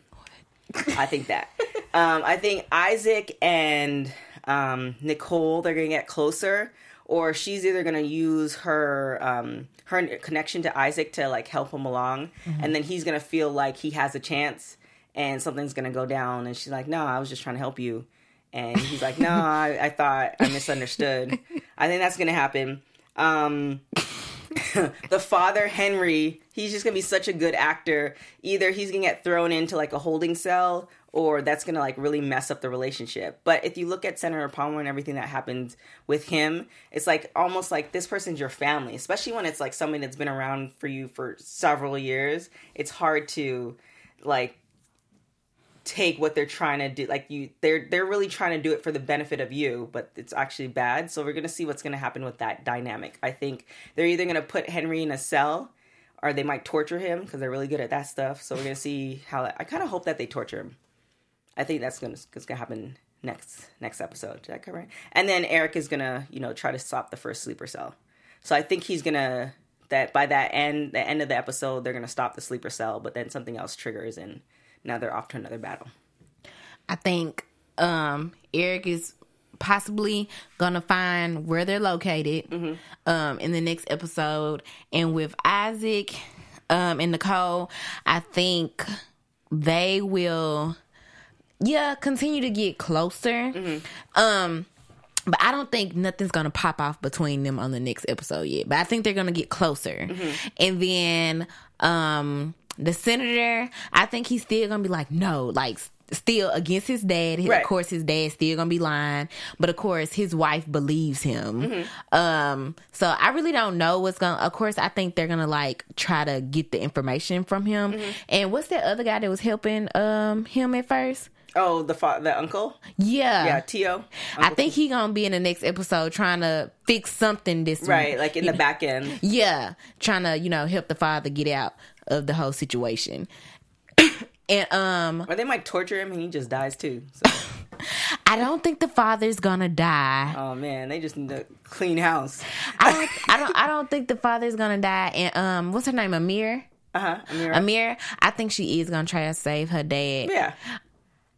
Speaker 1: I think that. um, I think Isaac and um, Nicole they're to get closer, or she's either to use her um, her connection to Isaac to like help him along, and then he's to feel like he has a chance, and something's to go down, and she's like, "No, I was just trying to help you." And he's like, "No, I, I thought I misunderstood." I think that's gonna happen. The father Henry, he's just gonna be such a good actor. Either he's gonna get thrown into like a holding cell, or that's gonna like really mess up the relationship. But if you look at Senator Palmer and everything that happened with him, it's like almost like this person's your family, especially when it's like somebody that's been around for you for several years. It's hard to like take what they're trying to do like you they're they're really trying to do it for the benefit of you but it's actually bad. So we're going to see what's going to happen with that dynamic. I think they're either going to put henry in a cell or they might torture him because they're really good at that stuff. So we're going to see how i kind of hope that they torture him. I think that's going to happen next next episode. Did i cover it? And then eric is going to you know try to stop the first sleeper cell. So i think he's going to that by that end the end of the episode they're going to stop the sleeper cell but then something else triggers and now they're off to another battle.
Speaker 3: I think um, Eric is possibly gonna find where they're located
Speaker 1: Mm-hmm.
Speaker 3: um, in the next episode, and with Isaac um, and Nicole, I think they will, yeah, continue to get closer.
Speaker 1: Mm-hmm.
Speaker 3: Um, but I don't think nothing's gonna pop off between them on the next episode yet. But I think they're gonna get closer,
Speaker 1: Mm-hmm.
Speaker 3: and then um, the senator, I think he's still gonna be like, no, like still against his dad.
Speaker 1: Right.
Speaker 3: Of course, his dad's still gonna be lying, but of course, his wife believes him.
Speaker 1: Mm-hmm.
Speaker 3: Um, so I really don't know what's gonna. Of course, I think they're gonna like try to get the information from him.
Speaker 1: Mm-hmm.
Speaker 3: And what's that other guy that was helping um him at first?
Speaker 1: Oh, the fa- the uncle,
Speaker 3: Yeah,
Speaker 1: yeah, Tio,
Speaker 3: I think he gonna be in the next episode trying to fix something this
Speaker 1: right, like in the back end.
Speaker 3: yeah, trying to you know help the father get out of the whole situation. and um,
Speaker 1: Or they might torture him and he just dies too. So,
Speaker 3: I don't think the father's gonna die.
Speaker 1: oh man, they just need to clean house.
Speaker 3: I don't, I don't, I don't think the father's gonna die. And um, what's her name? Amir.
Speaker 1: Uh huh. Amira.
Speaker 3: Amir. I think she is gonna try to save her dad.
Speaker 1: yeah,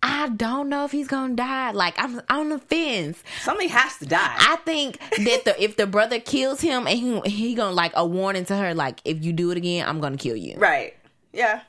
Speaker 3: I don't know if he's gonna die. Like I'm on the fence.
Speaker 1: somebody has to die.
Speaker 3: I think that the if the brother kills him and he he gonna like a warning to her like if you do it again I'm gonna kill you.
Speaker 1: right. Yeah.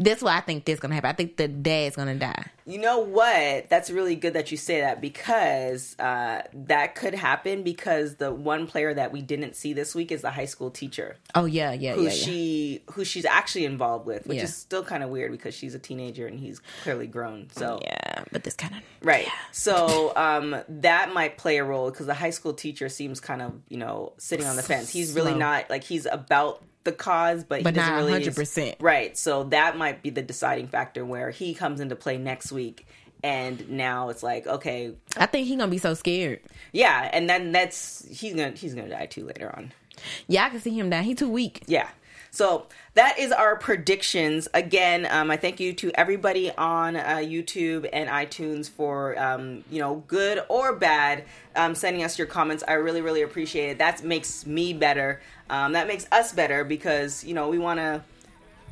Speaker 3: That's what I think that's gonna happen. I think the dad's gonna die.
Speaker 1: You know what? That's really good that you say that because uh, that could happen because the one player that we didn't see this week is the high school teacher
Speaker 3: Oh yeah, yeah,
Speaker 1: who
Speaker 3: yeah, yeah.
Speaker 1: she who she's actually involved with, which
Speaker 3: Yeah.
Speaker 1: is still kind of weird because she's a teenager and he's clearly grown. So
Speaker 3: yeah, but this kind of
Speaker 1: Right. So um, that might play a role because the high school teacher seems kind of, you know, sitting on the fence. He's really
Speaker 3: Slow.
Speaker 1: not like he's about the cause, but,
Speaker 3: But
Speaker 1: he doesn't
Speaker 3: not
Speaker 1: really
Speaker 3: 100%.
Speaker 1: Right. So that might be the deciding factor where he comes into play next week, and now it's like, okay,
Speaker 3: I think he gonna be so scared.
Speaker 1: yeah, and then that's he's gonna he's gonna die too later on.
Speaker 3: Yeah, I can see him down. He too weak.
Speaker 1: Yeah. So that is our predictions. Again, um, I thank you to everybody on uh, YouTube and iTunes for um, you know good or bad um, sending us your comments. I really really appreciate it. That makes me better. Um, that makes us better because you know we want to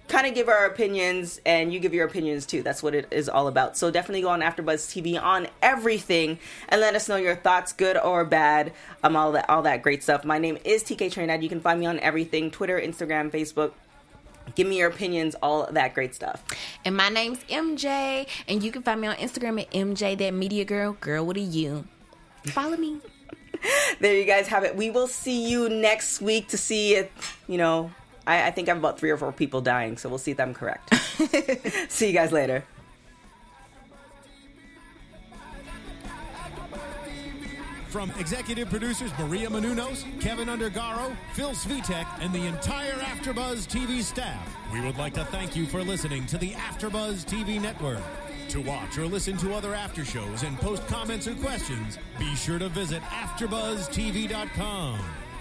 Speaker 1: kind of give our opinions and you give your opinions too. That's what it is all about. So definitely go on AfterBuzz TV on everything and let us know your thoughts, good or bad. Um, all that all that great stuff. My name is TK Trinidad. You can find me on everything: Twitter, Instagram, Facebook. Give me your opinions, all that great stuff.
Speaker 3: And my name's MJ, and you can find me on Instagram at MJ that media girl, girl with a U. Follow me.
Speaker 1: There you guys have it. We will see you next week to see if you know. I, I think I have about three or four people dying, so we'll see if I'm correct. see you guys later.
Speaker 2: From executive producers Maria Menounos, Kevin Undergaro, Phil Svitek, and the entire AfterBuzz TV staff, we would like to thank you for listening to the AfterBuzz TV network. To watch or listen to other after shows and post comments or questions, be sure to visit AfterBuzzTV.com.